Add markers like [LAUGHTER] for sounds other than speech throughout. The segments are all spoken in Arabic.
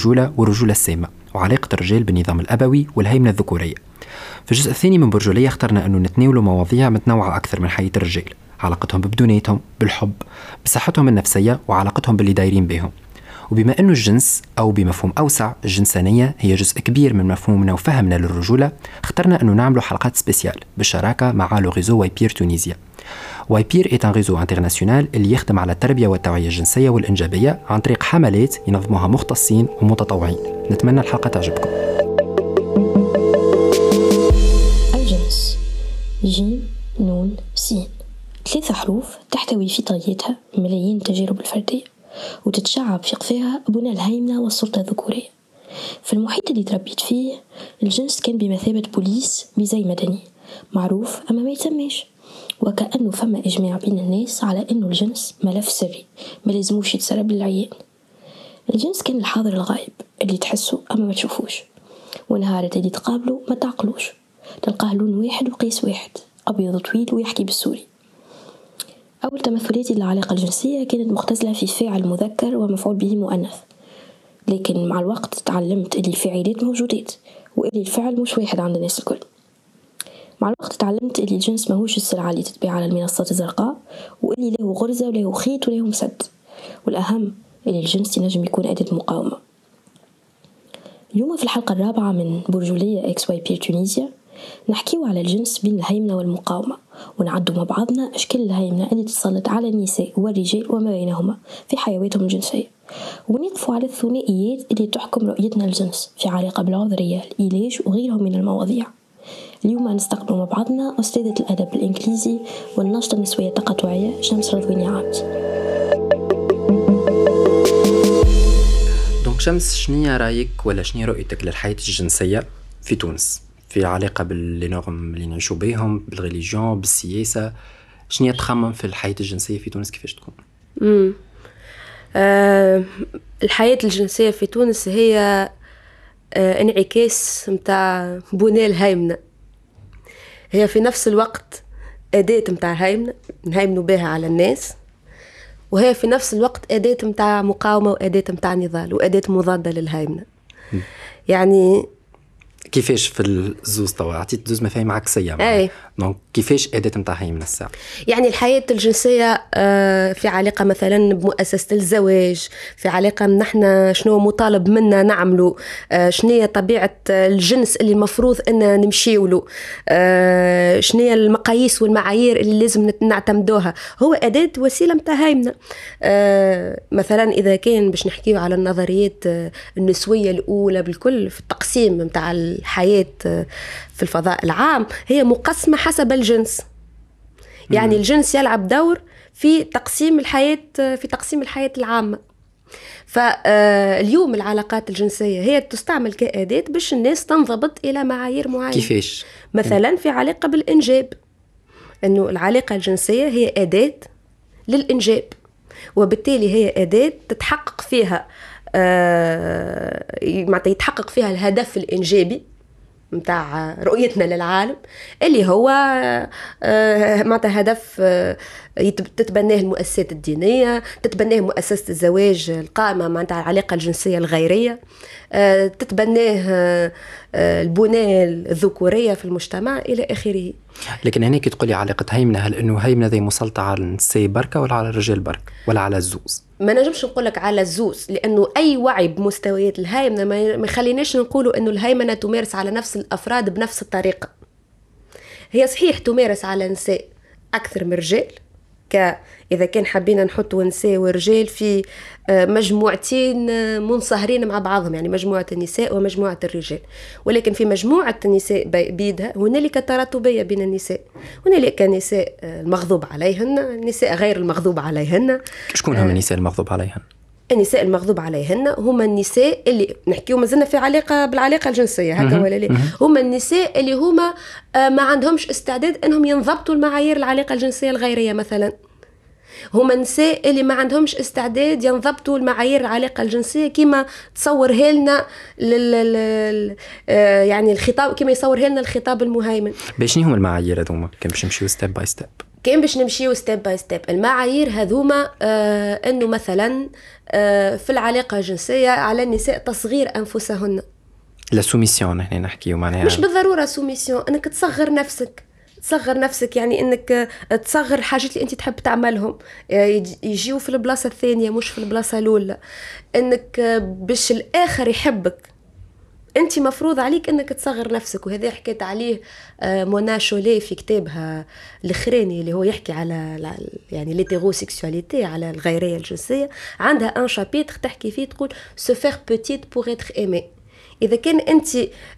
الرجولة والرجولة السامة وعلاقة الرجال بالنظام الأبوي والهيمنة الذكورية. في الجزء الثاني من برجولية اخترنا أنه نتناولوا مواضيع متنوعة أكثر من حياة الرجال علاقتهم ببدونيتهم بالحب بصحتهم النفسية وعلاقتهم باللي دايرين بهم وبما أنه الجنس أو بمفهوم أوسع الجنسانية هي جزء كبير من مفهومنا وفهمنا للرجولة اخترنا أنه نعملوا حلقات spéciales بالشراكة مع le réseau Y-PEER Tunisia Y-PEER est un réseau international اللي يخدم على التربية والتوعية الجنسية والإنجابية عن طريق حملات ينظموها مختصين ومتطوعين. نتمنى الحلقة تعجبكم. الجنس. جيم نون سين ثلاثة حروف تحتوي في طياتها ملايين التجارب الفردية وتتشعب في قفاها بناء الهيمنة والسلطة الذكورية. في المحيط اللي تربيت فيه الجنس كان بمثابة بوليس بزي مدني معروف أما ما يتسماش وكأنه فما إجماع بين الناس على أنه الجنس ملف سري ما لازموش يتسرب للعيان الجنس كان الحاضر الغايب اللي تحسه أما ما تشوفوش ونهار اللي تقابله ما تعقلوش. تلقاه لون واحد وقيس واحد أبيض طويل ويحكي بالسوري. أول تمثلاتي للعلاقة الجنسية كانت مختزلة في فاعل مذكر ومفعول به مؤنث. لكن مع الوقت تعلمت اللي الفاعلات موجودات واللي الفعل مش واحد عند الناس الكل. مع الوقت تعلمت اللي الجنس ماهوش السلعة اللي تتباع على المنصات الزرقاء واللي له غرزة وله خيط وله مسد. والأهم اللي الجنس ينجم يكون أداة مقاومة. اليوم في الحلقة الرابعة من برجولية X Y-PEER Tunisia نحكيو على الجنس بين الهيمنة والمقاومة ونعدوا مع بعضنا أشكال الهيمنة اللي تسلط على النساء والرجال وما بينهما في حيواتهم الجنسية. ونقفوا على الثنائيات اللي تحكم رؤيتنا الجنس في علاقة بالعذرية العلاج وغيرهم من المواضيع. اليوم نستقبل مع بعضنا أستاذة الأدب الإنجليزي والناشطة النسوية التقاطعية شمس رضواني عبد donc شمس شنية رأيك ولا شنية رؤيتك للحياة الجنسية في تونس؟ في علاقة بال normes اللي نعيشوا بهم بال religion بالسياسة شنية تخمم في الحياة الجنسية في تونس؟ كيفاش تكون؟ امم آه الحياة الجنسية في تونس هي انعكاس متاع بناء الهيمنة. هي في نفس الوقت أداة متاع هيمنة نهيمنوا بها على الناس وهي في نفس الوقت أداة متاع مقاومة وأداة متاع نضال وأداة مضادة للهيمنة. يعني كيفاش في الزوز توا؟ عطيت زوز مفاهيم عكسيه اي دونك كيفاش أداة نتاع هي من الساعة يعني الحياة الجنسية آه، في علاقة مثلا بمؤسسة الزواج في علاقة نحن شنو مطالب منا نعملوا آه، شنو هي طبيعة الجنس اللي المفروض إن نمشيو له آه، شنو هي المقاييس والمعايير اللي لازم نعتمدوها. هو أداة وسيلة متاع هايمنه مثلا إذا كان باش نحكيو على النظريات النسوية الأولى بالكل في التقسيم متاع الحياة في الفضاء العام هي مقسمة حسب الجنس. يعني الجنس يلعب دور في تقسيم الحياة في تقسيم الحياة العامة. فاليوم العلاقات الجنسية هي تستعمل كأداة باش الناس تنضبط إلى معايير معينة. كيفاش؟ مثلا في علاقة بالإنجاب. أنه العلاقة الجنسية هي أداة للإنجاب وبالتالي هي أداة تتحقق فيها آه يتحقق فيها الهدف الإنجابي. متاع رؤيتنا للعالم اللي هو آه معناتها هدف آه تتبناه المؤسسات الدينية تتبناه مؤسسة الزواج القائمة معناتها العلاقة الجنسية الغيرية آه تتبناه البناء الذكورية في المجتمع إلى آخره لكن هنا كي تقولي علاقة هيمنة هل أنه هيمنة ذي مسلطة على النساء بركة ولا على الرجال بركة ولا على الزوز؟ ما نجمش نقول لك على الزوز لأنه أي وعي بمستويات الهيمنه ما يخليناش نقولوا إنه الهيمنه تمارس على نفس الأفراد بنفس الطريقة. هي صحيح تمارس على نساء أكثر من رجال ك إذا كان حبينا نحطوا نساء ورجال في مجموعتين منصهرين مع بعضهم يعني مجموعة النساء ومجموعة الرجال. ولكن في مجموعة النساء بيدها هنالك تراتبية بين النساء. هنالك نساء المغضوب عليهن نساء غير المغضوب عليهن. شكون هم النساء المغضوب عليهن؟ النساء المغضوب عليهن هما النساء اللي نحكيو مازلنا في علاقة بالعلاقة الجنسية هكا. ولا لا. هما النساء اللي هما آه، ما عندهمش استعداد إنهم ينضبطوا المعايير العلاقة الجنسية الغيرية مثلا. هما النساء اللي ما عندهمش استعداد ينضبطوا المعايير العلاقه الجنسية كما تصورها لنا لل... لل... آه، يعني الخطاب كما يصورها لنا الخطاب المهيمن. باش هما المعايير هذوما كان باش نمشيو step by step كان باش نمشيو step by step المعايير هذوما آه إنه مثلا آه في العلاقة الجنسية على النساء تصغير أنفسهن. la soumission هنا نحكيو معناها. مش بالضرورة soumission إنك تصغر نفسك. تصغر نفسك يعني إنك آه، تصغر الحاجات اللي أنت تحب تعملهم. آه، يجي- يجيو في البلاصة الثانية مش في البلاصة الأولى. إنك آه، باش الآخر يحبك. أنت مفروض عليك إنك تصغر نفسك وهذا حكيت عليه مونا شولي في كتابها الأخراني اللي هو يحكي على يعني l'hétérosexualité على الغيرية الجنسية. عندها un chapitre تحكي فيه تقول se faire petite pour être aimée إذا كان أنت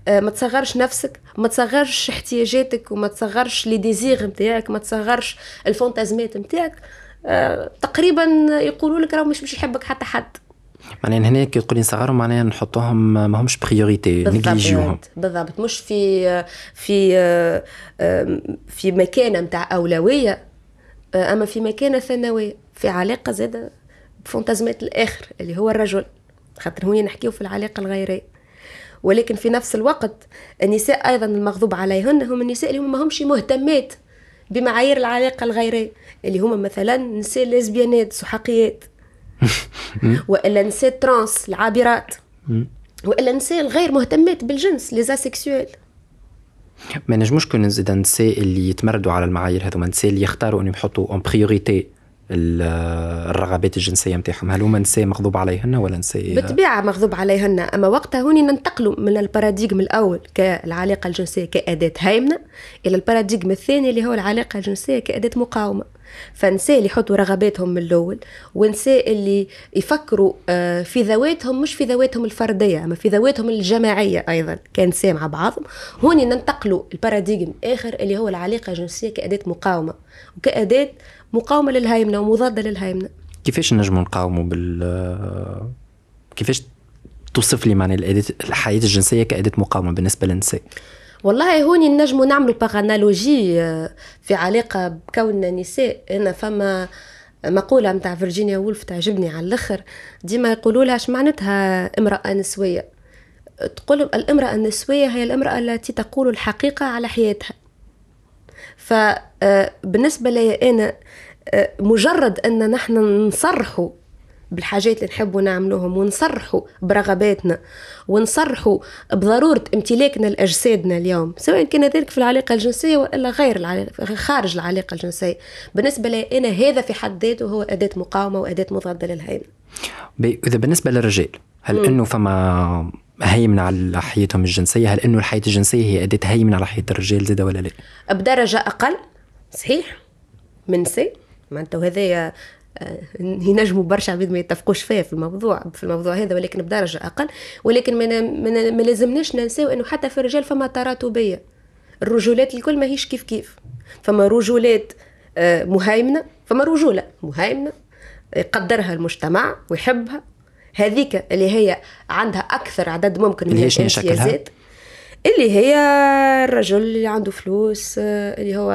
آه، ما تصغرش نفسك ما تصغرش احتياجاتك وما تصغرش les désirs نتاعك ما تصغرش الفانتازمات نتاعك آه، تقريبا يقولوا لك راه مش باش يحبك حتى حد. معناها هنا كي تقولي نصغرهم معناها نحطوهم ما همش priorité نيجليجيوهم. بالضبط. مش في في في مكانة نتاع أولوية أما في مكانة ثانوية في علاقة زاده بفانتازمات الآخر اللي هو الرجل. خاطر هوني نحكيو في العلاقة الغيرية. ولكن في نفس الوقت النساء أيضا المغضوب عليهن هم النساء اللي هم ما همش مهتمات بمعايير العلاقة الغيرية اللي هما مثلا نساء ليزبيانات سحاقيات [LAUGHS] وإلا نساء trans العابرات. [LAUGHS] وإلا نساء الغير مهتمات بالجنس les asexuelles ما نجموش كون نزيد النساء اللي يتمردوا على المعايير هذوما النساء اللي يختاروا انهم يحطوا en priorité الرغبات الجنسية نتاعهم هل هما نساء مغضوب عليهن ولا نساء؟ بالطبيعة مغضوب عليهن أما وقتها هوني ننتقلوا من ال paradigme الأول كالعلاقة الجنسية كأداة هيمنه إلى ال paradigme الثاني اللي هو العلاقة الجنسية كأداة مقاومة. فنساء اللي يحطوا رغباتهم من الأول ونساء اللي يفكروا آه، في ذواتهم مش في ذواتهم الفردية أما في ذواتهم الجماعية أيضا كنساء مع بعضهم هوني ننتقلوا ل paradigme اخر اللي هو العلاقة الجنسية كأداة مقاومة وكأداة مقاومة للهيمنه ومضادة للهيمنه كيفاش نجموا نقاوموا بال كيفاش توصف لي معنى الحياة الجنسية كأداة مقاومة بالنسبة للنساء؟ والله هوني نجموا نعملوا par analogie في علاقة بكوننا نساء. أنا فما مقولة متاع فيرجينيا وولف تعجبني على الأخر. ديما يقولوا لها اش معناتها امرأة نسوية؟ تقول الامرأة النسوية هي الامرأة التي تقول الحقيقة على حياتها. فبالنسبه لي أنا آه، مجرد أن نحن نصرحوا بالحاجات اللي نحبوا نعملوهم ونصرحوا برغباتنا ونصرحوا بضرورة امتلاكنا لأجسادنا اليوم سواء كان ذلك في العلاقة الجنسية وإلا غير العلاقة خارج العلاقة الجنسية. بالنسبة لي أنا هذا في حد ذاته هو أداة مقاومة وأداة مضادة للهيمنة إذا بالنسبة للرجال هل إنه فما هيمنة على حياتهم الجنسية؟ هل إنه الحياة الجنسية هي أداة هيمنة على حياة الرجال زاده ولا لا؟ بدرجة أقل صحيح. من سي معناتها وهذايا آه، ينجموا برشا عبيد ما يتفقوش فيه في الموضوع في الموضوع هذا ولكن بدرجة أقل. ولكن ما ما لازمناش ننساو أنه حتى في الرجال فما تراتبية الرجولات الكل ماهيش كيف كيف. فما رجولات آه، مهيمنة فما رجولة مهيمنة يقدرها المجتمع ويحبها هذيك اللي هي عندها أكثر عدد ممكن من؟ الامتيازات اللي هي الرجل اللي عنده فلوس آه، اللي هو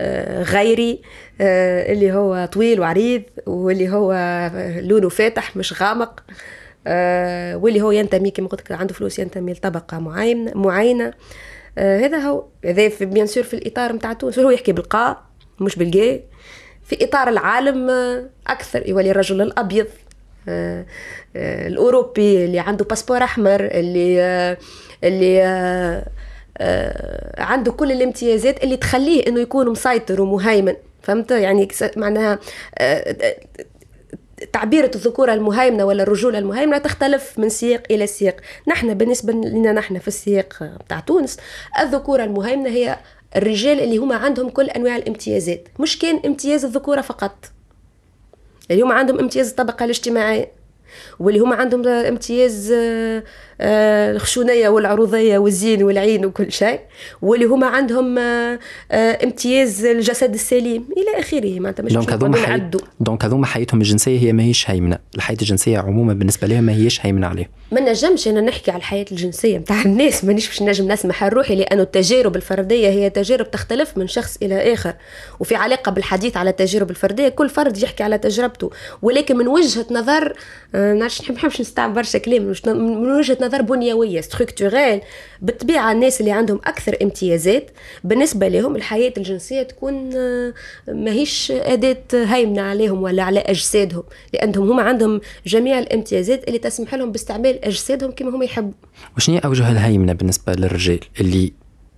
آه، غيري آه، اللي هو طويل وعريض واللي هو لونه فاتح مش غامق واللي هو ينتمي كما قلت عنده فلوس ينتمي لطبقة معينة. معينه هذا هو. هذا في bien sûr في الإطار نتاع تونس. هو يحكي بالقاء مش بالجاي. في إطار العالم أكثر يولي الرجل الأبيض. الأوروبي اللي عنده باسبور أحمر اللي آه، اللي آه، آه، عنده كل الامتيازات اللي تخليه إنه يكون مسيطر ومهيمن. فهمت؟ يعني معناها آه، آه، تعبيرة الذكورة المهيمنة ولا الرجولة المهيمنة تختلف من سياق إلى سياق. نحن بالنسبة لنا نحن في السياق بتاع تونس الذكورة المهيمنة هي الرجال اللي هما عندهم كل أنواع الامتيازات. مش كان امتياز الذكورة فقط. اللي هما عندهم امتياز الطبقة الاجتماعية واللي هما عندهم امتياز آه، الخشونية والعروضية والزين والعين وكل شيء واللي هما عندهم آه، امتياز الجسد السليم إلى آخره. معناتها مش donc هذوما حي... donc هذوما حياتهم الجنسية هي ماهيش هيمنه الحياة الجنسية عموما بالنسبة لهم ما هيش هيمنه عليهم ما نجمش أنا نحكي على الحياة الجنسية نتاع الناس. مانيش باش نجم نسمح روحي لأنه التجارب الفردية هي تجارب تختلف من شخص إلى آخر. وفي علاقة بالحديث على التجارب الفردية كل فرد يحكي على تجربته. ولكن من وجهة نظر آه نعرفش نحبش نستعمل برشا كلام من وجهة نظر بنيوية ستركتورال بالطبيعه الناس اللي عندهم أكثر امتيازات. بالنسبة لهم الحياة الجنسية تكون آه ماهيش أداة هيمنه عليهم ولا على أجسادهم لأنهم هم عندهم جميع الامتيازات اللي تسمح لهم باستعمال أجسادهم كما هم يحبوا. وشنو أوجه الهيمنه بالنسبة للرجال اللي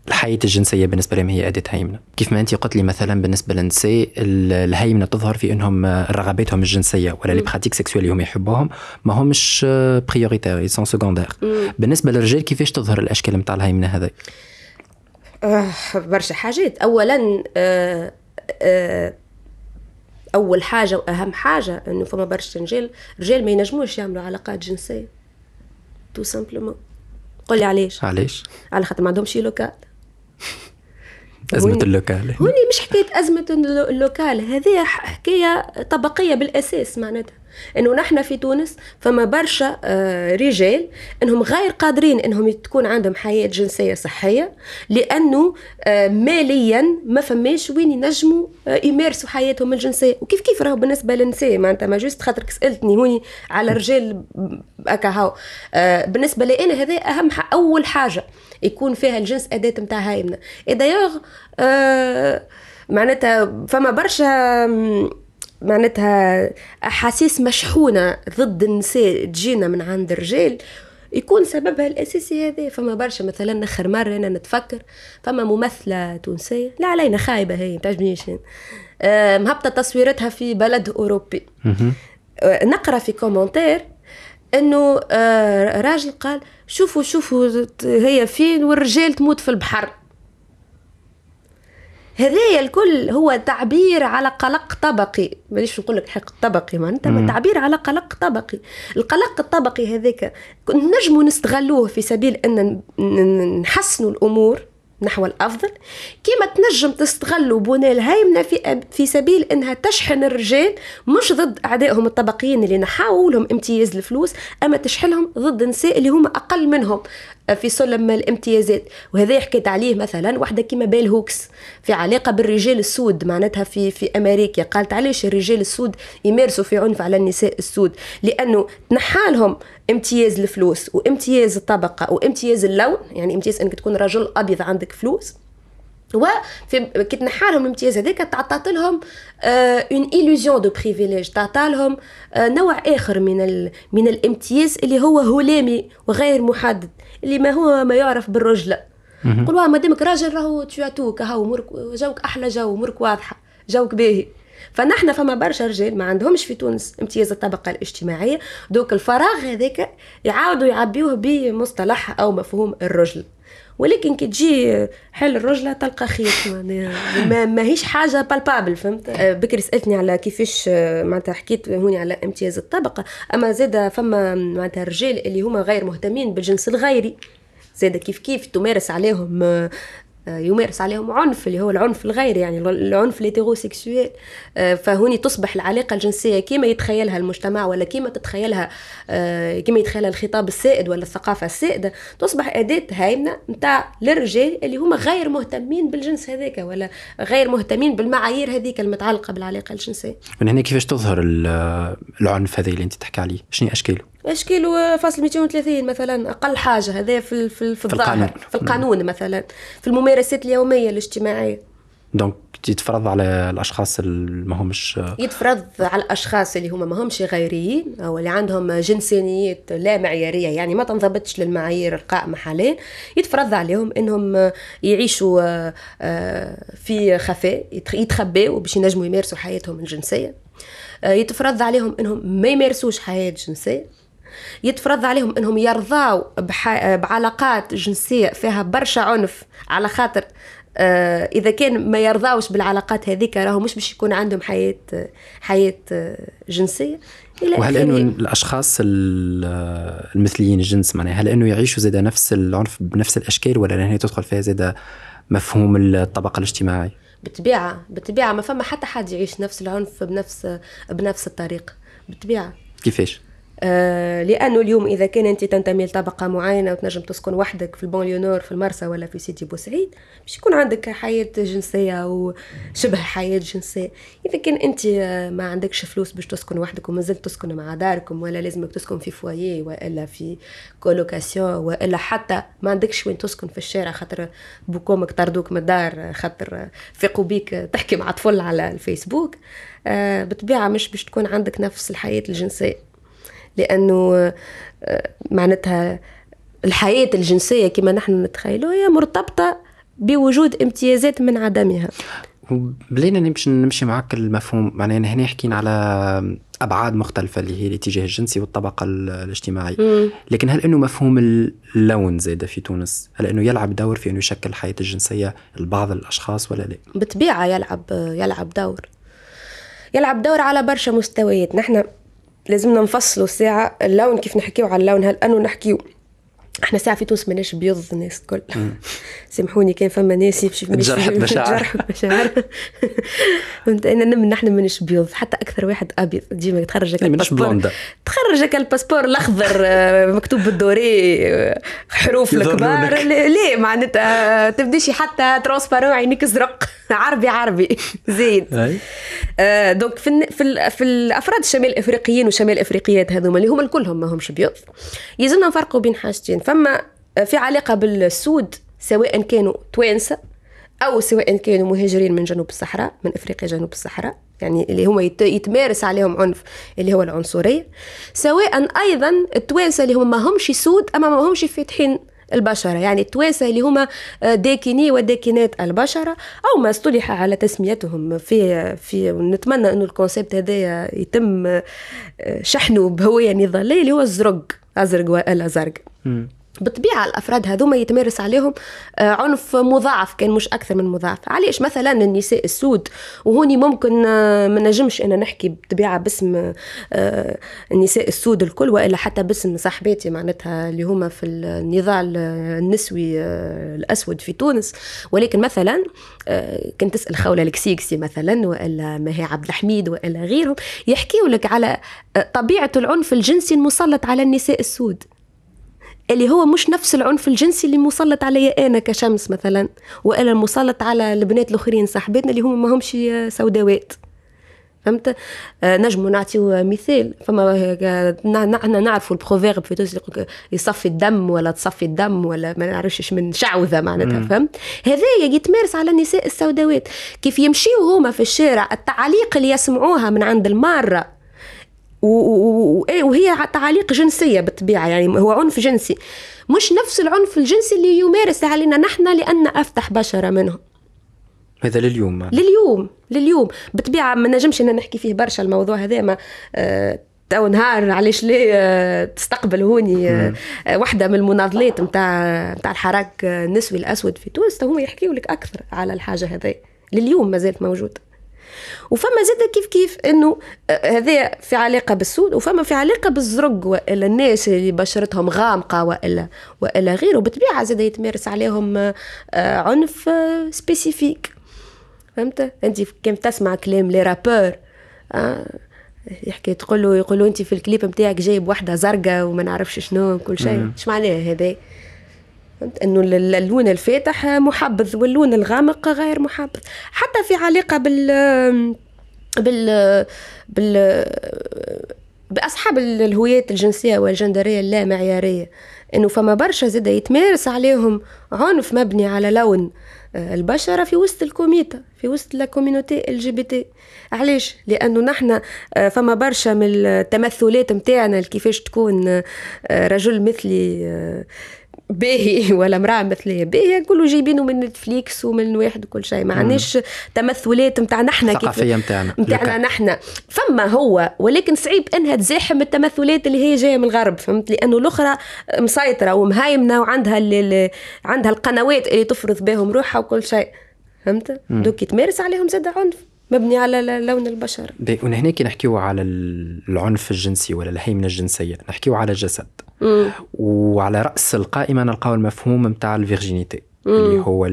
الحياة الجنسية بالنسبة لهم هي أداة هيمنة. كيف ما أنت قلت لي مثلا بالنسبة للنساء الهيمنة تظهر في أنهم رغباتهم الجنسية ولا les pratiques sexuelles اللي هم يحبوهم ما همش prioritaires sont secondaires بالنسبة للرجال كيفاش تظهر الأشكال نتاع الهيمنة هذا آه برشا حاجات. أولا آه آه أول حاجة وأهم حاجة إنه فما برشا رجال رجال ما ينجموش يعملوا علاقات جنسية. tout simplement قول لي علاش. علاش؟ على خاطر ما عندهمش local. أزمة ال local. هوني مش حكاية أزمة ال local هذه حكاية طبقية بالأساس معناتها. إنه نحن في تونس فما برشا آه، رجال إنهم غير قادرين إنهم تكون عندهم حياة جنسية صحية لأنه آه، ماليا ما فماش وين ينجموا آه، يمارسوا حياتهم الجنسية. وكيف كيف راهو بالنسبة للنساء؟ معناتها mais juste خاطرك سألتني هوني على الرجال هكا هاو. بالنسبة لي أنا هذا أهم أول حاجة يكون فيها الجنس أداة نتاع هيمنة d'ailleurs معناتها فما برشا معناتها أحاسيس مشحونة ضد النساء تجينا من عند الرجال يكون سببها الأساسي هذا. فما برشا مثلا آخر مرة أنا نتفكر فما ممثلة تونسية لا علينا خايبة هي تعجبنيش آه، مهبطة تصويرتها في بلد أوروبي. آه، نقرأ في commentaire إنه آه، راجل قال شوفوا شوفوا هي فين والرجال تموت في البحر. هذايا الكل هو تعبير على قلق طبقي. مانيش نقول لك حق طبقي معناتها تعبير على قلق طبقي. القلق الطبقي هذاك نجموا نستغلوه في سبيل أن نحسنوا الأمور نحو الأفضل. كما تنجم تستغلوا بناء الهيمنة في في سبيل أنها تشحن الرجال مش ضد أعدائهم الطبقيين اللي نحاولوا لهم امتياز الفلوس أما تشحنهم ضد النساء اللي هم أقل منهم. في سلم الامتيازات. وهذا حكيت عليه مثلا واحدة كيما bell hooks في علاقة بالرجال السود معناتها في في أمريكا. قالت علاش الرجال السود يمارسوا في عنف على النساء السود؟ لأنه تنحالهم امتياز الفلوس وامتياز الطبقة وامتياز اللون يعني امتياز إنك تكون رجل أبيض عندك فلوس. وفي كي تنحى لهم الامتياز هذاك تعطات لهم اون ايلوزيون دو بريفيليج تعطى لهم آه نوع آخر من ال... من الامتياز اللي هو هلامي وغير محدد. اللي ما هو ما يعرف بالرجله قولوا ما دامك راجل راهو تو كهو مرك جوك أحلى جو مرك واضحة جوك باهي. فنحن فما برشا رجال ما عندهمش في تونس امتياز الطبقة الاجتماعية. دوك الفراغ هذاك يعاودوا يعبيوه بمصطلح أو مفهوم الرجل. ولكن كي تجي حل الرجلة تلقى خيط ما ماهيش حاجة بالبابل فهمت؟ أه، بكري سألتني على كيفاش أه، معناتها حكيت هوني على امتياز الطبقة. أما زاد فما معناتها الرجال اللي هما غير مهتمين بالجنس الغيري زاد كيف كيف تمارس عليهم آه، يمارس عليهم عنف اللي هو العنف الغير يعني العنف الهيتيروسيكسويل آه، فهوني تصبح العلاقة الجنسية كما يتخيلها المجتمع ولا كما تتخيلها آه، كما يتخيلها الخطاب السائد ولا الثقافة السائدة تصبح أداة هايمنة نتاع للرجال اللي هما غير مهتمين بالجنس هذاك ولا غير مهتمين بالمعايير هذيك المتعلقة بالعلاقة الجنسية. من هنا كيفاش تظهر العنف هذا اللي أنت تحكي عليه؟ شنو اشكاله اشكاله فاصل 230 مثلا؟ أقل حاجة هذا في في, في الظاهر في القانون مثلا. في الممارسات اليومية الاجتماعية. دونك يتفرض على الأشخاص اللي ما همش يتفرض على الأشخاص اللي هما ما همش غيريين أو اللي عندهم جنسانيات لا معيارية يعني ما تنضبطش للمعايير القائمة حاليا يتفرض عليهم إنهم يعيشوا آه، في خفاء يتخباوا باش ينجموا يمارسوا حياتهم الجنسية. آه، يتفرض عليهم إنهم ما يمارسوش حياة جنسية. يتفرض عليهم إنهم يرضاو بعلاقات جنسية فيها برشا عنف على خاطر آه إذا كان ما يرضاوش بالعلاقات هذيك راهو مش باش يكون عندهم حياة حياة جنسية. إلى وهل. إنه الأشخاص ال- المثليين الجنس معناها هل إنه يعيشوا زاد نفس العنف بنفس الأشكال ولا هي تدخل فيها زاد مفهوم الطبقة الاجتماعي؟ بالطبيعه بالطبيعه ما فما حتى حد يعيش نفس العنف بنفس بنفس الطريقة. بالطبيعه كيفاش؟ آه لأنه اليوم إذا كان أنت تنتمي لطبقة معينة وتنجم تسكن وحدك في ال banlieue nord في المرسى ولا في سيدي بوسعيد باش يكون عندك حياة جنسية وشبه حياة جنسية. إذا كان أنت ما عندكش فلوس باش تسكن وحدك وما زلت تسكن مع داركم ولا لازمك تسكن في foyer وإلا في colocation وإلا حتى ما عندكش وين تسكن في الشارع خاطر بوك وأمك طردوك من الدار خاطر فيقوا بيك تحكي مع طفل على الفيسبوك. آه بالطبيعة مش باش تكون عندك نفس الحياة الجنسية. لأنه آه، معناتها الحياة الجنسية كما نحن نتخيلوا هي مرتبطة بوجود امتيازات من عدمها. بلينا نمشي نمشي معك المفهوم. معناها هنا حكينا على أبعاد مختلفة اللي هي الاتجاه الجنسي والطبقة ال- الاجتماعية. مم. لكن هل إنه مفهوم اللون زاد في تونس؟ هل إنه يلعب دور في إنه يشكل الحياة الجنسية لبعض الأشخاص ولا لا؟ بالطبيعة يلعب يلعب دور. يلعب دور على برشا مستويات. نحن لازمنا نفصلوا ساعة اللون كيف نحكيو على اللون؟ هل انه نحكيو؟ إحنا ساعة في تونس ماناش بيض الناس الكل. سامحوني كان فما ناس يمشي تجرحت مشاعر. تجرحت [LAUGHS] مشاعر [LAUGHS] فهمت؟ أنا نم نحن ماناش بيض حتى أكثر واحد أبيض. ديما يتخرج يعني ماناش بلوندا. تخرجك الباسبور الأخضر آه، مكتوب بالدوري آه، حروف. الكبار. ليه معناتها تبديش حتى transparent عينيك ازرق [LAUGHS] عربي عربي. زيد. آه، donc في في, في الأفراد الشمال الافريقيين وشمال الافريقيات هذوما اللي هما الكلهم ما همش بيض. يلزمنا نفرقوا بين حاجتين. فما في علاقة بالسود سواء كانوا توانسة أو سواء كانوا مهاجرين من جنوب الصحراء من أفريقيا جنوب الصحراء يعني اللي هما يت- يتمارس عليهم عنف اللي هو العنصرية. سواء أيضا التوانسة اللي هما ما همش سود أما ما همش فاتحين البشرة يعني التوانسة اللي هما آه، داكني وداكنات البشرة أو ما اصطلح على تسميتهم. في في نتمنى أنه الكونسيبت هذا يتم آه، شحنه بهوية نضالية اللي هو الزرق. أزرق ولا زرق. بالطبيعه الأفراد هذوما يتمارس عليهم آه، عنف مضاعف كان مش أكثر من مضاعف. علاش؟ مثلا النساء السود وهوني ممكن آه، ما نجمش أنا نحكي بطبيعة باسم آه، النساء السود الكل وإلا حتى باسم صاحباتي معناتها اللي هما في النضال النسوي الأسود في تونس. ولكن مثلا كنت تسأل خولة الكسيكسي مثلا وإلا مها عبد الحميد وإلا غيرهم يحكيوا لك على طبيعة العنف الجنسي المسلط على النساء السود. اللي هو مش نفس العنف الجنسي اللي مسلط عليا أنا كشمس مثلا وإلا المسلط على البنات الآخرين صاحباتنا اللي هم ما همش سوداوات. فهمت؟ آه نجموا نعطيو مثال. فما آه، نحن نعرفوا البروفيرب في تونس يصفي الدم ولا تصفي الدم ولا ما نعرفش من شعوذة معناتها فهمت؟ هذايا يتمارس على النساء السوداوات. كيف يمشيو هما في الشارع التعاليق اللي يسمعوها من عند الماره وهي تعاليق جنسية بالطبيعة يعني هو عنف جنسي. مش نفس العنف الجنسي اللي يمارس علينا نحن لأن أفتح بشرة منهم. هذا لليوم معناها. لليوم لليوم. بالطبيعة ما نجمش أنا نحكي فيه برشا الموضوع هذا ما آه، تو نهار علاش ليه آه، تستقبل هوني آه، آه، واحدة من المناضلات نتاع نتاع الحراك النسوي الأسود في تونس هما يحكيوا لك أكثر على الحاجة هذه لليوم ما زالت موجودة. وفما زاد كيف كيف إنه آه، هذا في علاقة بالسود وفما في علاقة بالزرق وإلا الناس اللي بشرتهم غامقة وإلا وإلا غيره. بالطبيعة زاد يتمارس عليهم آه، آه، عنف آه، spécifique فهمت؟ أنت كيف تسمع كلام les rappeurs آه يحكي تقول له يقول له أنت في الكليب نتاعك جايب واحدة زرقاء وما نعرفش شنو كل شيء. إيش معناه هذا؟ فهمت إنه ال- اللون الفاتح محبذ واللون الغامق غير محبذ. حتى في علاقة بال بال بال بأصحاب ال- الهويات الجنسية والجندرية اللا معيارية إنه فما برشا زاد يتمارس عليهم عنف مبني على لون آه، البشرة في وسط ال communauté في وسط la communauté LGBT. علاش؟ لأنه نحن آه، فما برشا من التمثلات نتاعنا كيفاش تكون آه، رجل مثلي باهي [LAUGHS] ولا امرأة مثليه باهيه نقولوا جايبينه من Netflix ومن واحد وكل شيء. ما عندناش تمثلات نتاع نحن كيف الثقافيه نتاعنا نتاعنا نحن فما هو ولكن صعيب إنها تزاحم التمثلات اللي هي جاية من الغرب فهمت؟ لأنه الأخرى مسيطرة ومهيمنة وعندها اللي عندها القنوات اللي تفرض بهم روحها وكل شيء فهمت؟ donc يتمارس عليهم زاد عنف. مبني على لون البشرة. ونحن كي نحكيو على العنف الجنسي ولا الهيمنة الجنسية. نحكيو على الجسد مم. وعلى رأس القائمة نلقاو المفهوم نتاع ال virginité اللي هو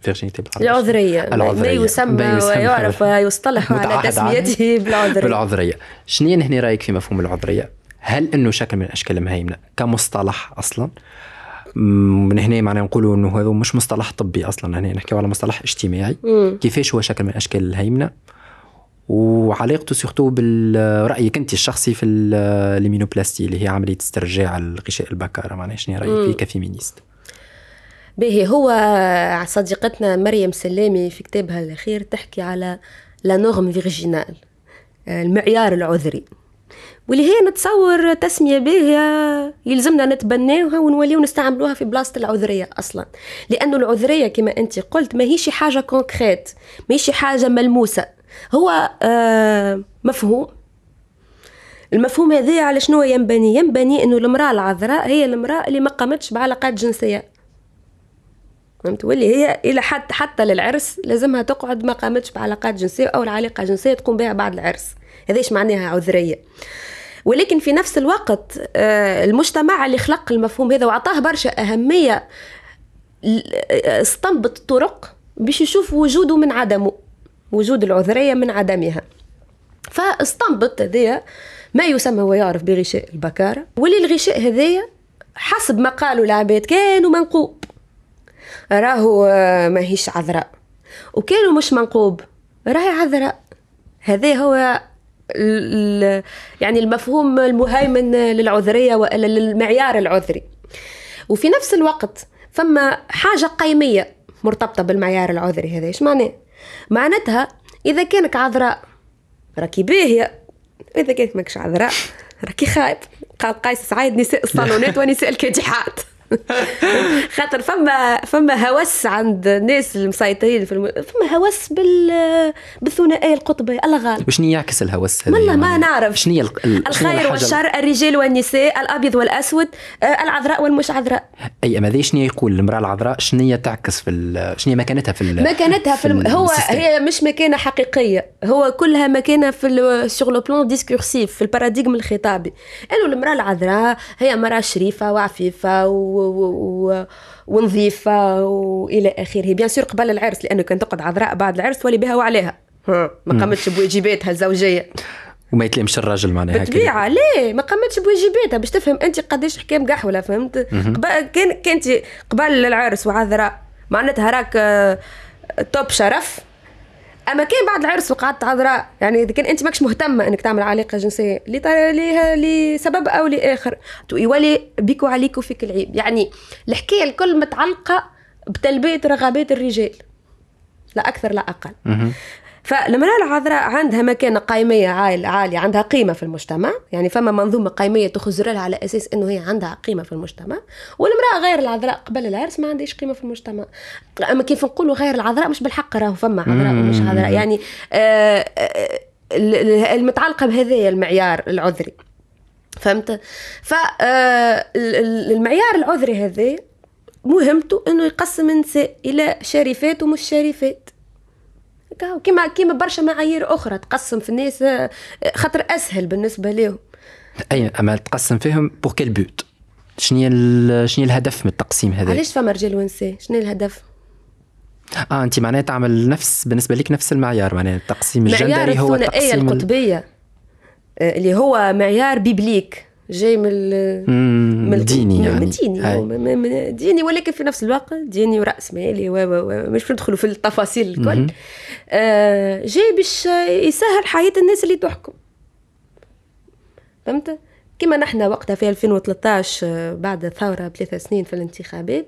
virginité العذرية. ما يسمى ويعرف ويصطلح على تسميته بالعذرية. بالعذرية. شنو نحن رأيك في مفهوم العذرية؟ هل إنه شكل من أشكال المهيمنة كمصطلح أصلا؟ من هنا معناها نقولوا إنه هذا مش مصطلح طبي أصلا. هنا نحكيو على مصطلح اجتماعي. مم. كيفاش هو شكل من أشكال الهيمنة. وعلاقته surtout برايك انت الشخصي في الـ hyménoplastie اللي هي عملية استرجاع الغشاء البكاره معناها شنو رأيك فيه ك féministe؟ باهي هو صديقتنا مريم سلامي في كتابها الأخير تحكي على la norme virginale المعيار العذري. واللي هي نتصور تسمية باهيه يلزمنا نتبناوها ونوليو نستعملوها في بلاصة العذرية أصلا. لأنه العذرية كما أنت قلت ما هيش حاجة concrète ما هيش حاجة ملموسة. هو آه مفهوم. المفهوم هذا على شنو ينبني؟ ينبني إنه المرأة العذراء هي المرأة اللي ما قامتش بعلاقات جنسية. فهمت؟ واللي هي إلى حد حتى للعرس لازمها تقعد ما قامتش بعلاقات جنسية أو العلاقة الجنسية تقوم بها بعد العرس. هذاش معناها عذرية؟ ولكن في نفس الوقت آه، المجتمع اللي خلق المفهوم هذا وعطاه برشا أهمية استنبط طرق باش يشوف وجوده من عدمه وجود العذرية من عدمها. فاستنبط هذايا ما يسمى ويعرف بغشاء البكارة. واللي الغشاء هذايا حسب ما قالوا العباد كانوا منقوب. راهو آه، ماهيش عذراء. وكانوا مش منقوب راهي عذراء. هذا هو يعني المفهوم المهيمن للعذرية وللمعيار العذري. وفي نفس الوقت فما حاجة قيمية مرتبطة بالمعيار العذري هذا. إيش معناه معناتها إذا كانك عذراء راكي باهية إذا كانت ماكش عذراء راكي خايب. قال قيس سعيد نساء الصالونات ونساء الكادحات [LAUGHS] خاطر فما فما هوس عند الناس المسيطرين في الم... فما هوس بال بالثنائيه القطبيه الله غالب. وشنو يعكس الهوس هذا؟ والله ما نعرف. شنو ال... الخير والشر الرجال والنساء الأبيض والأسود آه، العذراء والمش عذراء. أي أما ذي شنو يقول المرأة العذراء؟ شنو تعكس في ال... شنو مكانتها في ال... مكانتها في, الم... هو هي مش مكانة حقيقية. هو كلها مكانة في sur le plan discursif في ال paradigme الخطابي. انه المرأة العذراء هي مرأة شريفة وعفيفة و... و... ونظيفة وإلى آخره. bien sûr قبل العرس لأنه كان تقعد عذراء بعد العرس تولي بها وعليها. ما قامتش بواجباتها الزوجية. وما يتلمش الراجل معناها بالطبيعه ليه ما قامتش بواجباتها باش تفهم أنت قداش حكام قحوله فهمت؟ كان كنت قبل العرس وعذراء. معناتها راك توب آه، شرف. أما كان بعد العرس وقعدت عذراء يعني إذا كان أنت ماكش مهتمة إنك تعمل علاقة جنسية لسبب أو لاخر يولي بيكو عليكو فيك العيب. يعني الحكاية الكل متعلقة بتلبية رغبات الرجال لا أكثر لا أقل. فالمرأة العذراء عندها مكانة قيمية عالية عندها قيمة في المجتمع. يعني فما منظومة قيمية تخزر لها على أساس أنه هي عندها قيمة في المجتمع. والمرأة غير العذراء قبل العرس ما عندهاش قيمة في المجتمع. أما كيف نقولوا غير العذراء مش بالحق راهو فما عذراء ومش عذراء. يعني آه, آه، المتعلقة بهذا المعيار العذري. فهمت؟ فالمعيار آه، العذري هذا مهمته إنه يقسم النساء إلى شريفات ومش شريفات. كيما كيما برشا معايير أخرى تقسم في الناس آه، خاطر أسهل بالنسبة لهم أي أما تقسم فيهم pour quel but شنو شنو الهدف من التقسيم هذا؟ علاش فما رجال ونساء؟ شنو الهدف؟ آه أنت معناها تعمل نفس بالنسبة لك نفس المعيار معناها التقسيم الجندري هو التقسيم القطبية آه، اللي هو معيار biblique. جاي من من ديني يعني. من ديني من ديني ولكن في نفس الوقت ديني ورأس مالي مش ندخلوا في التفاصيل الكل. آه جاي باش يسهل حياة الناس اللي تحكم. فهمت؟ كما نحن وقتها في 2013 آه، بعد الثورة بثلاثة سنين في الانتخابات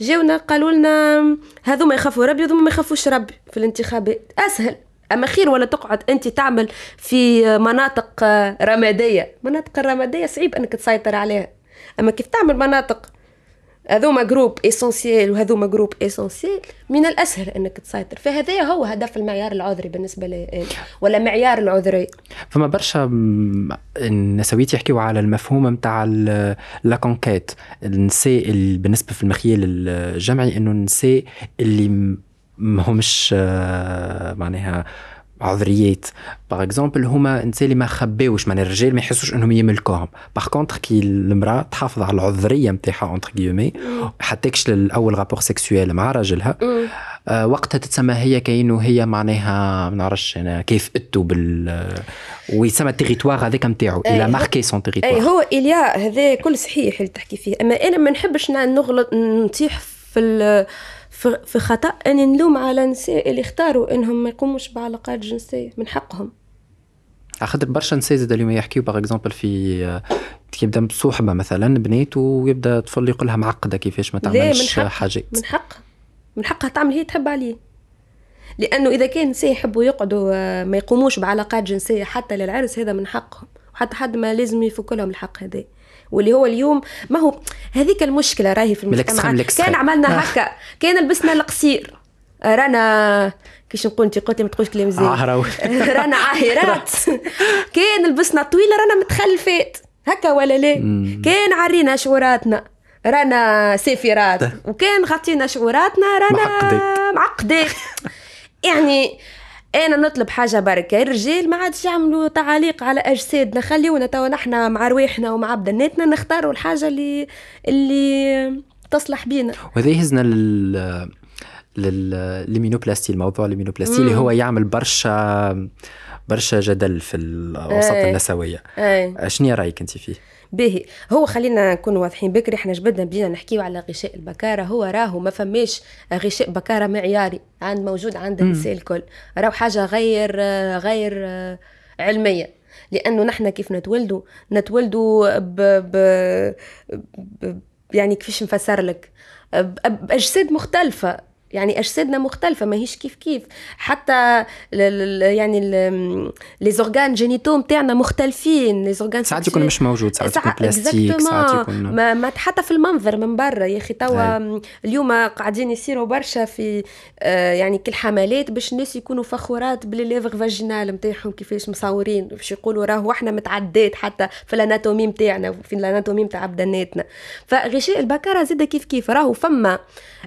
جاونا قالوا لنا هذوما يخافوا ربي وهذوما ما يخافوش ربي في الانتخابات. أسهل. اما خير ولا تقعد أنت تعمل في مناطق رمادية. مناطق الرمادية صعيب أنك تسيطر عليها. أما كيف تعمل مناطق هذوما groupe essentiel وهذوما groupe essentiel من الأسهل أنك تسيطر. فهذا هو هدف المعيار العذري بالنسبة لي ولا معيار العذري. فما برشا النسويات يحكيوا على المفهوم نتاع لا النساء بالنسبة في المخيل الجمعي إنه النساء اللي ما همش آه، معناها عذريات. باغ اكزومبل هما إنسان اللي ما خباوش معناها الرجال ما يحسوش إنهم يملكوهم. باغ كونتر كي المرأة تحافظ على العذرية نتاعها اونتر كيومي حتىكش الأول رابور سيكسويل مع راجلها آه وقتها تتسمى هي كأنه هي معناها ما نعرفش أنا كيف أتو بال ويسمى التيريتوار هذاك نتاعو إلى ماركي سون اي تيريتوار هو إليا هذا كل صحيح اللي تحكي فيه. أما أنا ما نحبش نغلط نطيح في في خطأ اني نلوم على النساء اللي اختاروا إنهم ما يقوموش بعلاقات جنسية من حقهم. خاطر برشا نساء زاد اليوم يحكيو باغ اكزومبل في آه، يبدأ بصحبة مثلا بنات ويبدأ طفل يقول لها معقدة كيفاش ما تعملش حاجات. من حقها من حقها تعمل هي تحب عليه. لأنه إذا كان نساء يحبوا يقعدوا آه، ما يقوموش بعلاقات جنسية حتى للعرس هذا من حقهم. وحتى حد ما لازم يفك لهم الحق هذا. واللي هو اليوم ما هو هذيك المشكلة راهي في المجتمع. كان عملنا هكا كان لبسنا القصير. رانا كيش نقول أنت قلتي ما تقولش كلام زين عهراوي. [LAUGHS] رانا [LAUGHS] عاهرات كان لبسنا طويلة رانا متخلفات. هكا ولا لا؟ كان عرينا شعوراتنا. رانا سافرات وكان غطينا شعوراتنا رانا. معقدات. يعني أنا نطلب حاجة بركة. الرجال ما عادش يعملوا تعاليق على اجسادنا خليونا توا نحنا مع رواحنا ومع بدناتنا نختاروا الحاجة اللي اللي تصلح بينا. وهذا يهزنا لل للمينوبلاستي الموضوع المينوبلاستي اللي هو يعمل برشا برشا جدل في الوسط إيه. النسوية. اي شنو رأيك أنت فيه؟ باهي هو خلينا نكون واضحين بكري إحنا جبدنا بدينا نحكيو على غشاء البكارة. هو راهو ما فماش غشاء بكارة معياري عند موجود عند النساء الكل. راهو حاجة غير غير علمية. لأنه نحن كيف نتولدوا نتولدوا ب, ب, ب يعني كيفاش نفسر لك؟ باجساد مختلفة. يعني أجسادنا مختلفة ماهيش كيف كيف. حتى يعني les organes génitaux نتاعنا مختلفين. les organes ساعات يكون مش موجود ساعات يكون بلاستيك ساعات يكون ما, ما حتى في المنظر من برا يا أخي توا. اليوم قاعدين يصيروا برشا في آه يعني كل حملات باش الناس يكونوا فخورات بال lèvres vaginales نتاعهم كيفاش مصورين. باش يقولوا راهو إحنا متعدات حتى في ال anatomie نتاعنا في ال anatomie نتاع بدناتنا فغشاء البكاره زاد كيف كيف راهو فما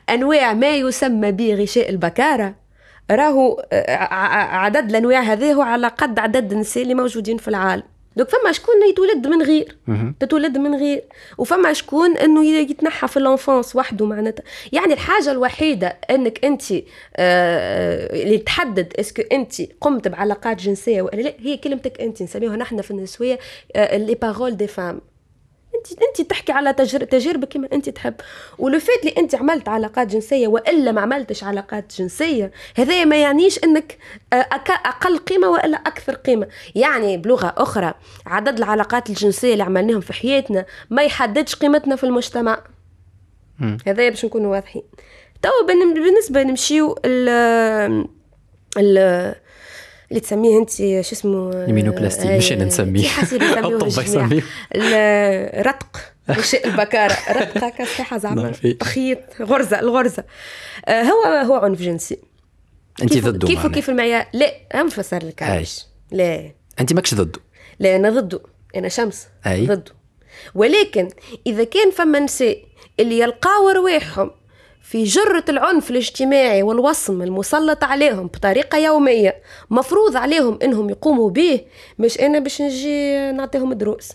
أنواع ما يسمى به غشاء البكارة. راهو آه، عدد الانواع هذا هو على قد عدد النساء اللي موجودين في العالم. donc فما شكون يتولد من غير. تتولد من غير. وفما شكون إنه يتنحى في ال enfance وحده معناتها. يعني الحاجة الوحيدة إنك أنت آه اللي تحدد est-ce que أنت قمت بعلاقات جنسية ولا لا هي كلمتك أنت نسميوها نحن في النسوية آه les paroles des femmes انت انت تحكي على تجر... تجاربك كما انت تحب. ولو فات اللي انت عملت علاقات جنسية وإلا ما عملتش علاقات جنسية هذا ما يعنيش إنك آه، أك... أقل قيمة وإلا أكثر قيمة. يعني بلغة أخرى عدد العلاقات الجنسية اللي عملناهم في حياتنا ما يحددش قيمتنا في المجتمع. هذا باش نكونوا واضحين. بن- بالنسبة نمشيو ال ال اللي تسميه انت شو اسمه المينوبلاستي، آه، مش أنا نسميه. الطب. يسميه. [LAUGHS] الرتق غشاء البكارة رتق هكا صحيحه زعما. تخيط غرزة الغرزة آه، هو هو عنف جنسي انت كيف ضده كيف. وكيف المعيار لا أنا مش فسر لك. علاش لا انت ماكش ضده لا أنا ضده أنا شمس أي. ضده ولكن إذا كان فما نساء اللي يلقاو رواحهم في جرة العنف الاجتماعي والوصم المسلط عليهم بطريقة يومية مفروض عليهم إنهم يقوموا به مش أنا باش نجي نعطيهم دروس.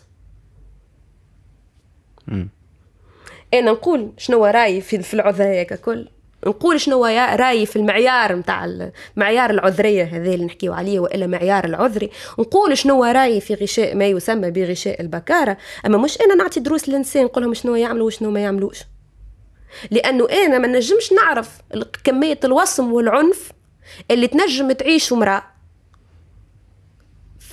أنا نقول شنو رأيي في العذريه ككل نقول شنو رأيي في المعيار نتاع معيار العذرية هذا اللي نحكيو عليه وإلا معيار العذري نقول شنو رأيي في غشاء ما يسمى بغشاء البكارة. أما مش أنا نعطي دروس للإنسان نقول لهم شنو يعملوا وشنو ما يعملوش. لأنه أنا ما نجمش نعرف كمية الوصم والعنف اللي تنجم تعيشه امرأة.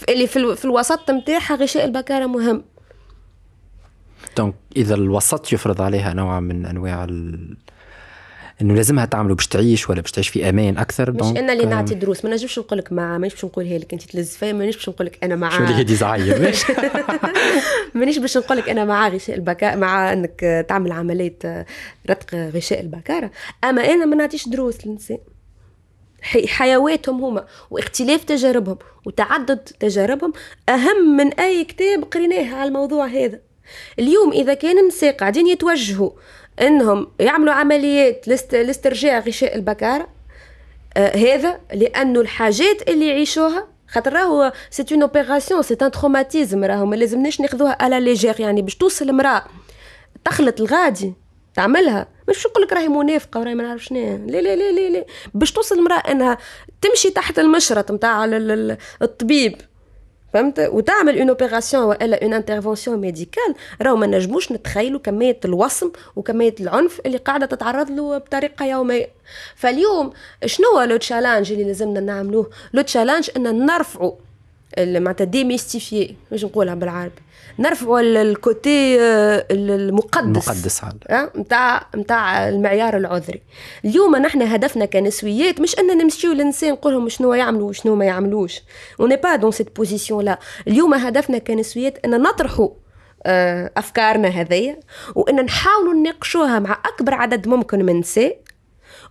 اللي في, في الوسط نتاعها غشاء البكارة مهم. دونك إذا الوسط يفرض عليها نوع من أنواع ال... إنه لازمها تعمله باش تعيش ولا باش تعيش في أمان أكثر. مش أنا اللي آه، نعطي دروس. ما نجمش نقول لك مع مانيش باش نقولها لك أنت تلز فيا مانيش باش نقول لك أنا مع. شو اللي هي ديزاين مانيش باش نقول لك أنا مع غشاء البكاء مع إنك تعمل عملية رتق غشاء البكاره أما أنا ما نعطيش دروس للنساء حي- حيواتهم هما واختلاف تجاربهم وتعدد تجاربهم أهم من أي كتاب قريناه على الموضوع هذا. اليوم إذا كان النساء قاعدين يتوجهوا إنهم يعملوا عمليات لاست- لاسترجاع غشاء البكاره آه هذا لأنه الحاجات اللي يعيشوها خاطر راهو c'est une opération c'est un traumatisme راهو ما لازمناش ناخذوها على légère يعني باش توصل المراه تخلط الغادي تعملها. مش نقول لك راهي منافقة وراهي ما نعرف شنو لا لا لا لا باش توصل المراه إنها تمشي تحت المشرط نتاع الطبيب. فهمت؟ وتعمل une opération والا une intervention médicale راهو ما نجموش نتخيلوا كمية الوصم وكمية العنف اللي قاعدة تتعرض له بطريقة يومية. فاليوم شنو هو le challenge اللي لازمنا نعملوه؟ le challenge إن نرفعوا معناتها démystifier باش نقولها بالعربي. نرفعوا ال côté آه، المقدس. مقدس نتاع نتاع المعيار العذري. اليوم نحن هدفنا كنسويات مش ان نمشيو للنساء نقول لهم شنو يعملوا وشنو ما يعملوش. on est pas dans cette position-là اليوم هدفنا كنسويات أن نطرحوا آه، أفكارنا هذيا وأن نحاولوا نناقشوها مع أكبر عدد ممكن من النساء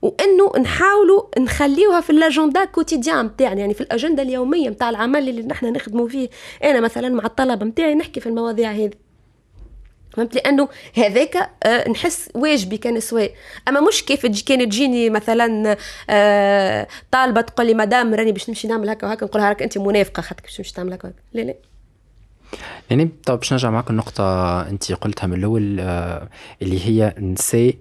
وإنه نحاولوا نخليوها في ال agenda quotidien نتاعنا يعني في الأجندة اليومية نتاع العمل اللي نحن نخدموا فيه. أنا مثلا مع الطلبة نتاعي نحكي في المواضيع هذه. فهمت؟ لأنه هذاك آه نحس واجبي كان سواء. أما مش كيف كان تجيني مثلا آه طالبة تقول لي مدام راني باش نمشي نعمل هكا وهكا. نقول لها راك أنت منافقة خاطر باش تمشي تعمل هكا. لا لا. يعني طب باش نرجع معك النقطة أنت قلتها من الأول آه اللي هي نسي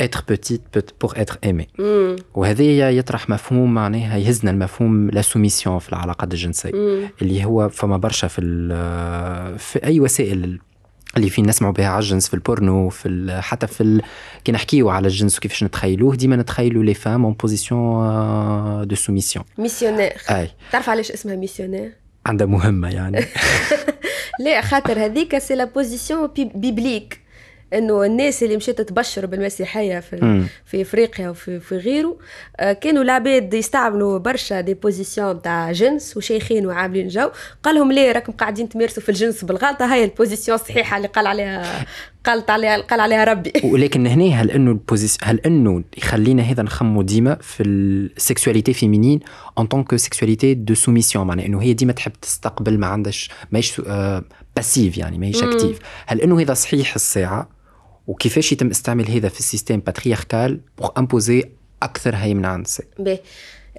être petite pour être aimée. Mm. وهذا يطرح مفهوم معناها يهزنا المفهوم لا سوميسيون في العلاقات الجنسية. Mm. اللي هو فما برشا في في أي وسائل اللي في نسمعوا بها على الجنس في البورنو في حتى في ال... كي نحكيو على الجنس وكيفاش نتخيلوه ديما نتخيلوا les femmes en position de soumission missionnaire أي. تعرف علاش اسمها missionnaire عندها مهمة يعني. [LAUGHS] لا خاطر هذيك c'est la position biblique إنه الناس اللي مشات تبشر بالمسيحية في في إفريقيا وفي في غيره آه، كانوا العباد يستعملوا برشا des positions تاع جنس وشيخين وعاملين جو. قال لهم ليه راكم قاعدين تمارسوا في الجنس بالغلطة. هاي ال position الصحيحه اللي قال عليها قالت عليها قال عليها ربي. [LAUGHS] ولكن هنا هل إنه ال posi هل إنه يخلينا هذا نخمموا ديما في ال sexualité féminine en tant que sexualité de soumission معناها إنه هي ديما تحب تستقبل ما عندهاش ماهيش passive يعني ماهيش active هل إنه هذا صحيح الساعة؟ وكيفاش يتم استعمال هذا في ال système patriarcal pour imposer أكثر هيمنه عن النساء باهي.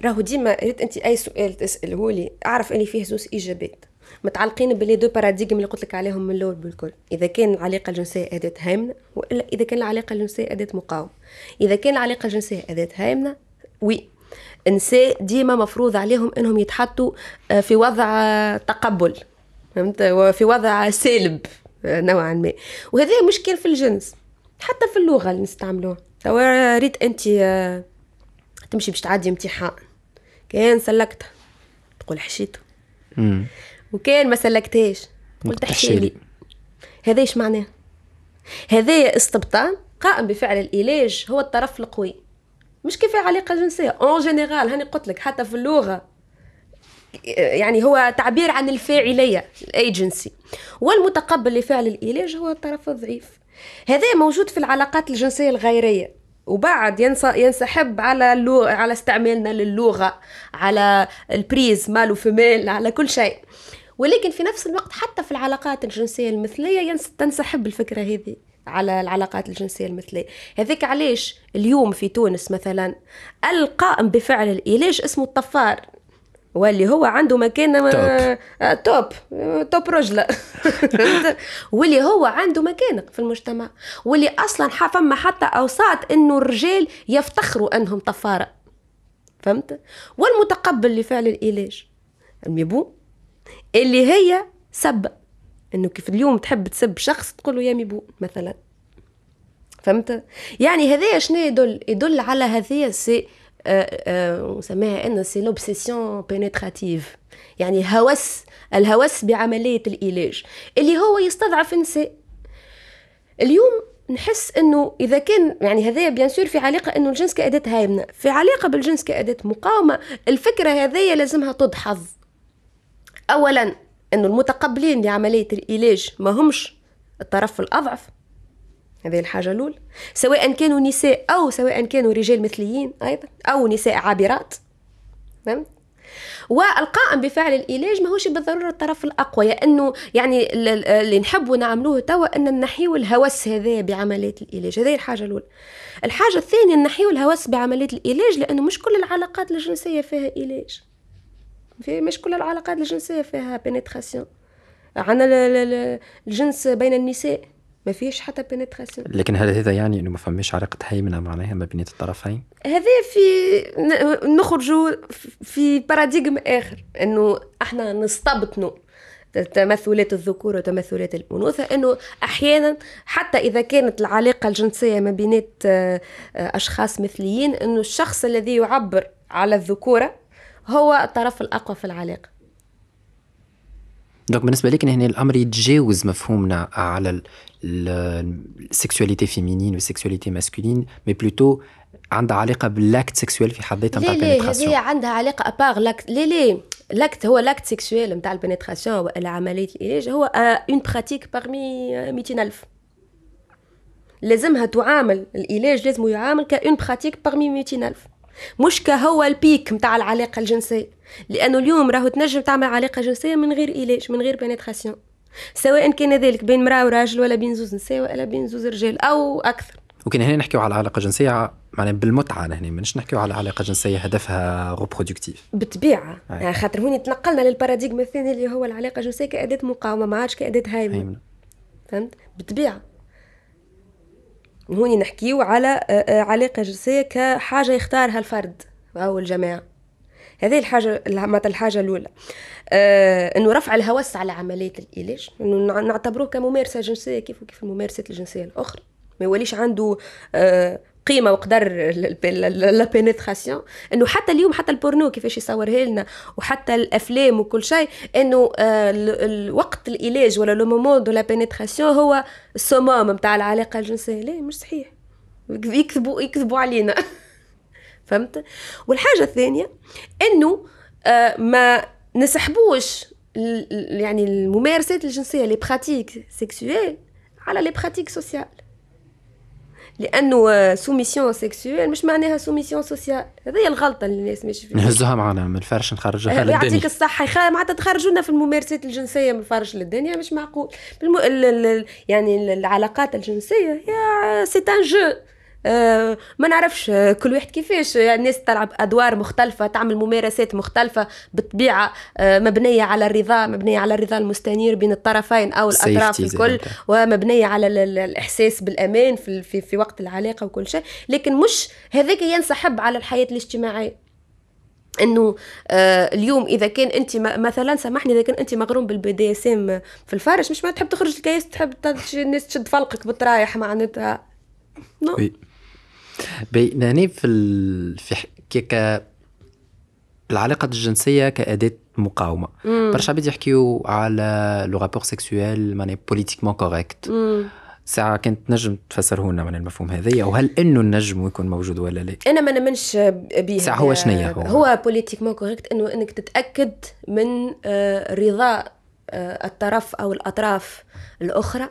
راهو ديما ريت انت أي سؤال تساله لي أعرف أني فيه زوز إجابات متعلقين بال les deux paradigmes اللي قلت لك عليهم من الأول بالكل. إذا كان العلاقة الجنسية أداة هيمنه وإلا إذا كان العلاقة الجنسية أداة مقاومة. إذا كان العلاقة الجنسية أداة هيمنه oui. النساء ديما مفروض عليهم إنهم يتحطوا آه، في وضع تقبل. فهمت؟ وفي وضع سالب. نوعا ما. وهذا مشكل في الجنس حتى في اللغة اللي نستعملوها. توا ريت أنت آه، تمشي باش تعدي امتحان. كان سلكتها تقول حشيته. وكان ما سلكتهاش تقول تحشيلي هذا إيش معناه؟ هذا استبطان قائم بفعل الإيلاج هو الطرف القوي. مش كيف علاقة جنسية. en général هاني قلت لك حتى في اللغة يعني هو تعبير عن الفاعلية الايجنسي والمتقبل لفعل العلاج هو الطرف الضعيف هذا موجود في العلاقات الجنسية الغيرية وبعد ينسحب على على استعمالنا للغة على البريز مال وفيميل على كل شيء. ولكن في نفس الوقت حتى في العلاقات الجنسية المثلية تنسحب الفكرة هذه على العلاقات الجنسية المثلية. هذاك علاش اليوم في تونس مثلا القائم بفعل العلاج اسمه الطفار. واللي هو عنده مكانه top. آه، top top رجلة. [LAUGHS] [LAUGHS] واللي هو عنده مكانه في المجتمع. واللي أصلا فما حتى أوساط إنه الرجال يفتخروا أنهم طفارة. فهمت؟ والمتقبل لفعل الإيلاج الميبو اللي هي سب. إنه كيف اليوم تحب تسب شخص تقول له يا ميبو مثلا. فهمت؟ يعني هذايا شنو يدل؟ يدل على هذايا c'est نسميها إن c'est l'obsession pénétrative يعني هوس الهوس بعملية الإيلاج اللي هو يستضعف النساء اليوم نحس إنه إذا كان يعني هذايا bien sûr في علاقة إنه الجنس كأداة هيمنة. في علاقة بالجنس كأداة مقاومة الفكرة هذيا لازمها تدحض اولا إنه المتقبلين لعملية الإيلاج ما همش الطرف الأضعف. هذه الحاجة الأولى. سواء كانوا نساء أو سواء كانوا رجال مثليين أيضا أو نساء عابرات. فهمت والقائم بفعل العلاج ماهوش بالضرورة الطرف الأقوى لأنه يعني اللي نحبوا نعملوه توا ان نحيو الهوس هذا بعمليه العلاج هذه الحاجة الأولى. الحاجة الثانية نحيو الهوس بعمليه العلاج لأنه مش كل العلاقات الجنسية فيها علاج في مش كل العلاقات الجنسية فيها بينيتراسيون عندنا الجنس بين النساء. ما فيش حتى بينيتراسيون لكن هل هذا يعني إنه ما فماش علاقة هيمنه معناها ما بين الطرفين هذا في نخرجوا في باراديغم آخر إنه إحنا نستبطنوا تمثلات الذكور وتمثلات الأنوثة أنه أحيانا حتى إذا كانت العلاقة الجنسية ما بينات آه، أشخاص مثليين أنه الشخص الذي يعبر على الذكورة هو الطرف الأقوى في العلاقة. donc بالنسبة لك هنا الأمر يتجاوز مفهومنا على ال sexualité féminine وال sexualité masculine mais plutôt عندها علاقة بال acte sexuel في حد ذاتها نتاع ال pénétration هي عندها علاقة à par l'acte اللي اللي l'acte هو l'acte sexuel نتاع ال pénétration ولا عمليه الإيلاج هو une pratique parmi 200000 لازمها تعامل. الإيلاج لازم يعامل ك une pratique parmi 200000 مش كهو ال pic نتاع العلاقة الجنسية. لأنه اليوم راهو تنجم تعمل علاقة جنسية من غير إيلاج من غير pénétration سواء كان ذلك بين امراه وراجل ولا بين زوز نساء ولا بين زوز رجال أو أكثر. ممكن هنا نحكيو على علاقة جنسية معناها بالمتعة هنا مش نحكيو على علاقة جنسية هدفها reproductive بالطبيعة. يعني خاطر هوني تنقلنا لل paradigme الثاني اللي هو العلاقة الجنسية كأداة مقاومة ما عادش كأداة هيمنة. فهمت؟ بالطبيعة. هوني نحكيو على آه، آه، علاقة جنسية كحاجة يختارها الفرد أو الجماعة هذه الحاجة معناتها الحاجة الأولى. آه إنه رفع الهوس على عملية الإيلاج إنه نعتبروه كممارسة جنسية كيف وكيف الممارسات الجنسية الأخرى. ما يوليش عنده آه قيمة وقدر la pénétration إنه حتى اليوم حتى البورنو كيفاش يصورها لنا وحتى الأفلام وكل شيء إنه آه، الوقت الإيلاج ولا le moment de la pénétration هو الصمام نتاع العلاقة الجنسية. لا مش صحيح. يكذبوا يكذبوا علينا. [LAUGHS] فهمت؟ والحاجة الثانية إنه آه، ما نسحبوش يعني الممارسات الجنسية les pratiques sexuelles على les pratiques sociales لأنه soumission sexuelle مش معناها soumission sociale. هذه الغلطة اللي الناس مش فيها نهزوها معنا من الفرش نخرجوها للدنيا. يعطيك الصحة. يخ... معناتها تخرجونا في الممارسات الجنسية من الفرش للدنيا مش معقول. بالم... ال... ال... يعني العلاقات الجنسية هي c'est un jeu آه، ما نعرفش آه، كل واحد كيفاش. يعني الناس تلعب أدوار مختلفة تعمل ممارسات مختلفة بالطبيعه آه، مبنية على الرضا مبنية على الرضا المستنير بين الطرفين أو الأطراف الكل ومبنية على الإحساس بالأمان في, في, في وقت العلاقة وكل شيء. لكن مش هذاك ينسحب على الحياة الاجتماعية. إنه آه اليوم إذا كان أنت مثلا سامحني إذا كان أنت مغروم بال BDSM في الفرش مش ما تحب تخرج الكيس تحب الناس تشد فلقك بالطرايح معناتها. non؟ بيناني في ال... في ك العلاقة الجنسية كأداة مقاومة. برشا عباد يحكيو على le rapport sexuel ماني politiquement correct ساعة كنت نجم تفسره لنا من المفهوم هذايا وهل إنه النجم يكون موجود ولا لا؟ أنا ما نمنش به ساعة هو شنية هو؟ هو politiquement correct إنه إنك تتأكد من آه، رضا آه، الطرف أو الأطراف الأخرى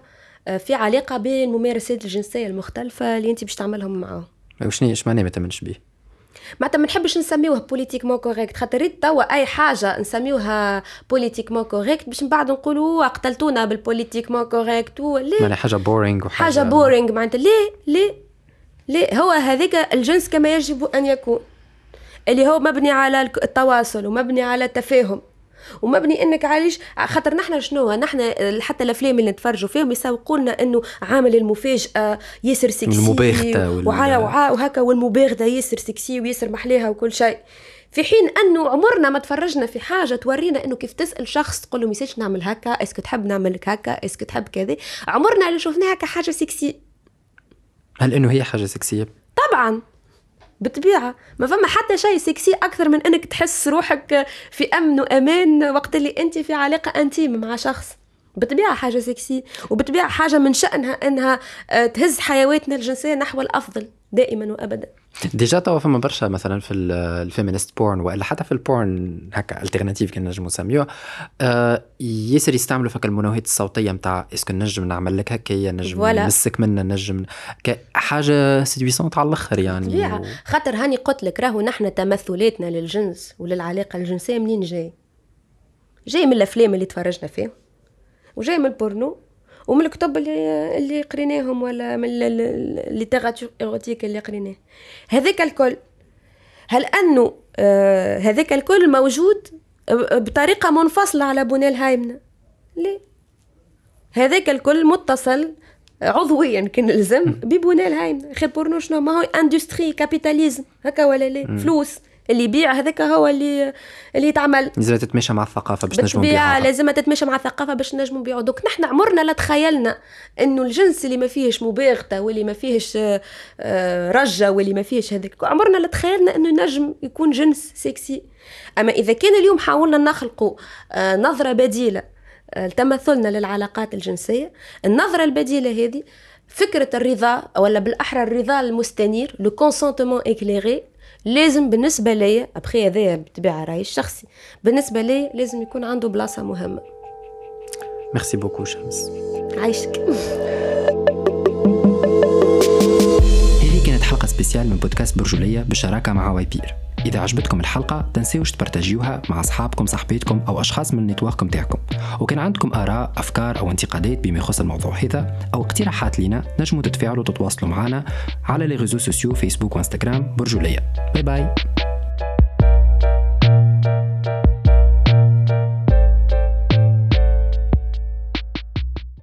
آه، في علاقة بين الممارسات الجنسية المختلفة اللي أنت باش تعملهم معاهم. وشنو إيش معناه ما تمنش به معناتها ما نحبش نسميوها politiquement correct خاطر توا أي حاجة نسميوها politiquement correct باش من بعد نقولوا قتلتونا بال politiquement correct ليه؟ معناها حاجة boring وحاجه حاجة boring معناتها. ليه؟ ليه؟ ليه؟ هو هذاك الجنس كما يجب أن يكون. اللي هو مبني على التواصل ومبني على التفاهم. ومبني إنك عايش خاطر نحن شنو؟ نحن حتى الأفلام اللي نتفرجوا فيهم يسوقوا لنا إنه عامل المفاجأة ياسر سكسي المباغتة وعلى وهكا والمباغتة ياسر سكسي وياسر محليها وكل شيء. في حين أنه عمرنا ما تفرجنا في حاجة تورينا إنه كيف تسأل شخص تقول له message نعمل هكا est-ce que تحب نعمل هكا est-ce que تحب كذا. عمرنا اللي شفناها كحاجة سكسي هل إنه هي حاجة سكسية؟ طبعا. بالطبيعه ما فما حتى شيء سكسي أكثر من إنك تحس روحك في أمن وأمان وقت اللي أنت في علاقة intime مع شخص. بالطبيعه حاجة سكسي وبالطبيعه حاجة من شأنها إنها آه، تهز حيواتنا الجنسية نحو الأفضل دائما وابدا déjà توا فما برشا مثلا في ال feminist porn وإلا حتى في ال porn هكا alternatif كي نجمو نسميوها آه ياسر يستعملوا فك المنوهات الصوتية نتاع est-ce que نجم نعمل لك هكايا نجم نمسك منا نجم حاجة séduisante على الأخر يعني طبيعة. خاطر هاني قلت لك راهو نحن تمثلاتنا للجنس وللعلاقة الجنسية منين جاي؟ جاي من الأفلام اللي تفرجنا فيها وجاي من البورنو ومن الكتب اللي اللي قريناهم ولا من اللي érotique اللي قريناه. هذاك الكل هل أنه آه هذاك الكل موجود بطريقة منفصلة على بناء الهيمنة؟ ليه هذاك الكل متصل عضويا كان لزم [LAUGHS] ببناء الهيمنة. خير بورنو شنو؟ ما هو industrie capitaliste هكا ولا ليه فلوس. اللي يبيع هذاك هو اللي اللي يتعمل. لازم تتماشى مع الثقافة باش نجموا نبيعها لازم تتماشى مع الثقافة باش نجموا نبيعوا donc نحن عمرنا لا تخيلنا إنه الجنس اللي ما فيهش مباغته واللي ما فيهش آه، رجة واللي ما فيهش هذاك عمرنا لا تخيلنا إنه نجم يكون جنس سكسي أما إذا كان اليوم حاولنا نخلقوا آه، نظرة بديلة آه، لتمثلنا للعلاقات الجنسية النظرة البديلة هذه فكرة الرضا ولا بالأحرى الرضا المستنير le consentement éclairé لازم بالنسبة ليا أبخي هذايا بالطبيعة رايي الشخصي بالنسبة ليا لازم يكون عنده بلاصة مهمة. merci beaucoup شمس عايشك. هذه كانت حلقة spéciale من بودكاست برجولية بالشراكه مع وايبير إذا عجبتكم الحلقة تنسيوش تبرتاجيوها مع أصحابكم صاحبيتكم أو أشخاص من ال network متاعكم وكان عندكم آراء أفكار أو انتقادات بما يخص الموضوع هذا أو اقتراحات لنا نجموا تتفاعلوا وتتواصلوا معنا على les réseaux sociaux فيسبوك وإنستغرام. برجولية bye bye.